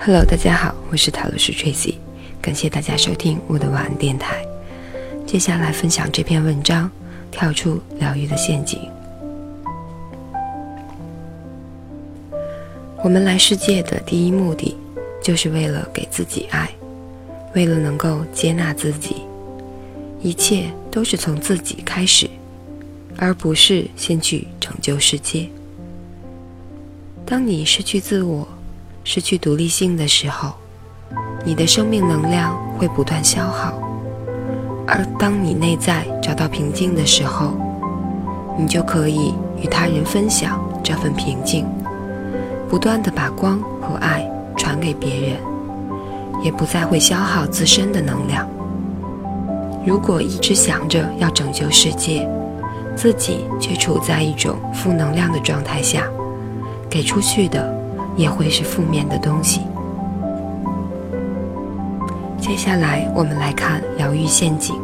Hello，大家好，我是塔罗斯 Tracy，感谢大家收听我的晚安电台。接下来分享这篇文章：跳出疗愈的陷阱。我们来世界的第一目的，就是为了给自己爱，为了能够接纳自己。一切都是从自己开始，而不是先去拯救世界。当你失去自我，失去独立性的时候，你的生命能量会不断消耗；而当你内在找到平静的时候，你就可以与他人分享这份平静，不断的把光和爱传给别人，也不再会消耗自身的能量。如果一直想着要拯救世界，自己却处在一种负能量的状态下，给出去的。也会是负面的东西。接下来，我们来看疗愈陷阱，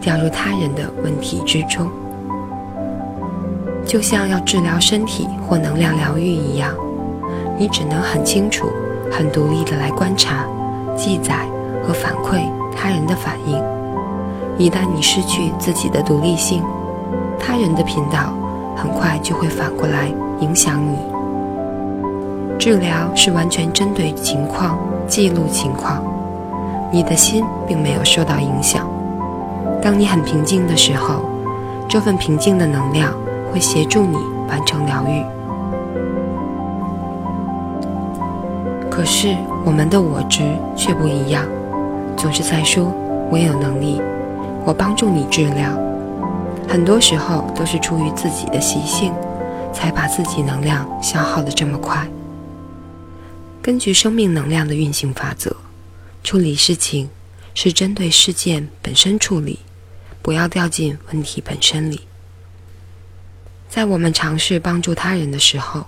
掉入他人的问题之中，就像要治疗身体或能量疗愈一样，你只能很清楚、很独立的来观察、记载和反馈他人的反应。一旦你失去自己的独立性，他人的频道很快就会反过来影响你。治疗是完全针对情况记录情况，你的心并没有受到影响。当你很平静的时候，这份平静的能量会协助你完成疗愈。可是我们的我执却不一样，总是在说“我有能力，我帮助你治疗”。很多时候都是出于自己的习性，才把自己能量消耗的这么快。根据生命能量的运行法则，处理事情是针对事件本身处理，不要掉进问题本身里。在我们尝试帮助他人的时候，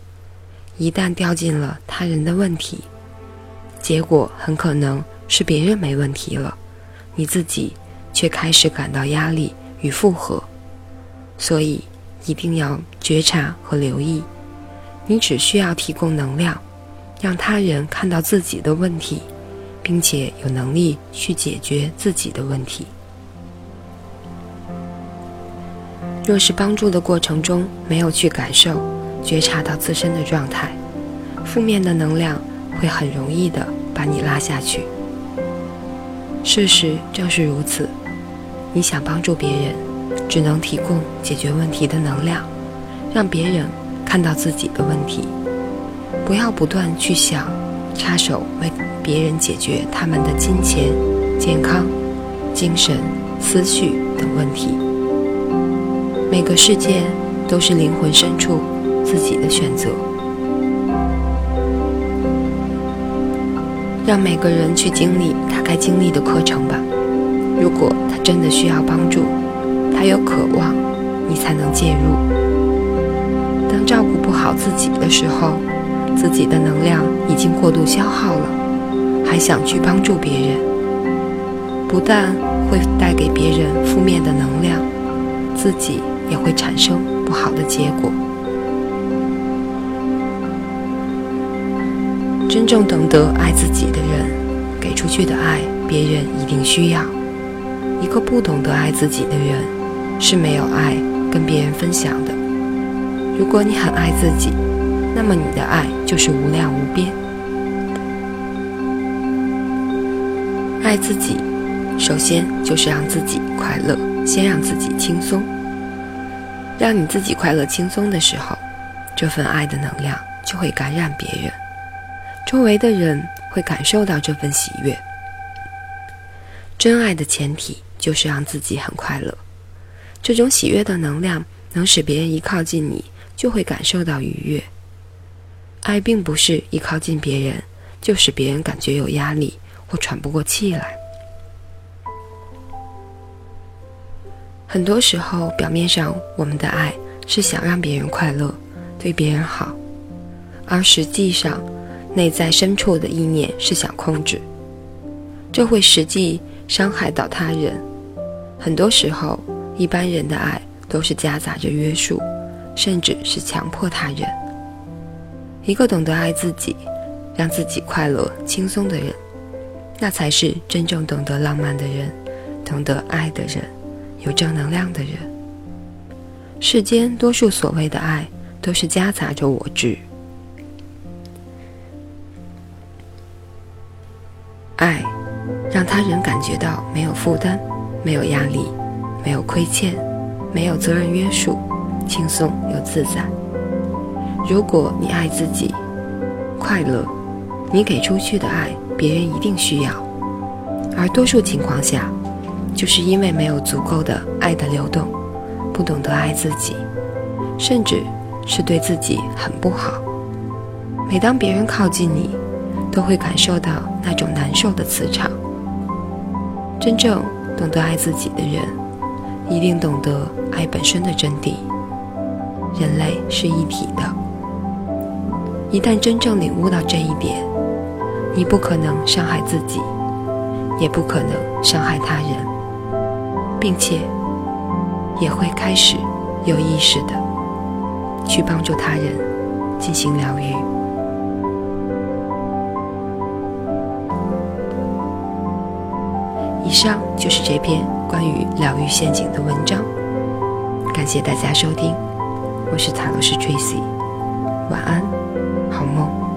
一旦掉进了他人的问题，结果很可能是别人没问题了，你自己却开始感到压力与负荷。所以一定要觉察和留意，你只需要提供能量。让他人看到自己的问题，并且有能力去解决自己的问题。若是帮助的过程中没有去感受、觉察到自身的状态，负面的能量会很容易的把你拉下去。事实正是如此，你想帮助别人，只能提供解决问题的能量，让别人看到自己的问题。不要不断去想插手为别人解决他们的金钱、健康、精神、思绪等问题。每个事件都是灵魂深处自己的选择。让每个人去经历他该经历的课程吧。如果他真的需要帮助，他有渴望，你才能介入。当照顾不好自己的时候。自己的能量已经过度消耗了，还想去帮助别人，不但会带给别人负面的能量，自己也会产生不好的结果。真正懂得爱自己的人，给出去的爱，别人一定需要。一个不懂得爱自己的人，是没有爱跟别人分享的。如果你很爱自己。那么你的爱就是无量无边。爱自己，首先就是让自己快乐，先让自己轻松。让你自己快乐轻松的时候，这份爱的能量就会感染别人，周围的人会感受到这份喜悦。真爱的前提就是让自己很快乐，这种喜悦的能量能使别人一靠近你就会感受到愉悦。爱并不是一靠近别人就使别人感觉有压力或喘不过气来。很多时候，表面上我们的爱是想让别人快乐，对别人好，而实际上，内在深处的意念是想控制，这会实际伤害到他人。很多时候，一般人的爱都是夹杂着约束，甚至是强迫他人。一个懂得爱自己，让自己快乐、轻松的人，那才是真正懂得浪漫的人，懂得爱的人，有正能量的人。世间多数所谓的爱，都是夹杂着我执。爱，让他人感觉到没有负担，没有压力，没有亏欠，没有责任约束，轻松又自在。如果你爱自己，快乐，你给出去的爱，别人一定需要。而多数情况下，就是因为没有足够的爱的流动，不懂得爱自己，甚至是对自己很不好。每当别人靠近你，都会感受到那种难受的磁场。真正懂得爱自己的人，一定懂得爱本身的真谛。人类是一体的。一旦真正领悟到这一点，你不可能伤害自己，也不可能伤害他人，并且也会开始有意识的去帮助他人进行疗愈。以上就是这篇关于疗愈陷阱的文章，感谢大家收听，我是塔罗斯 Tracy，晚安。好梦。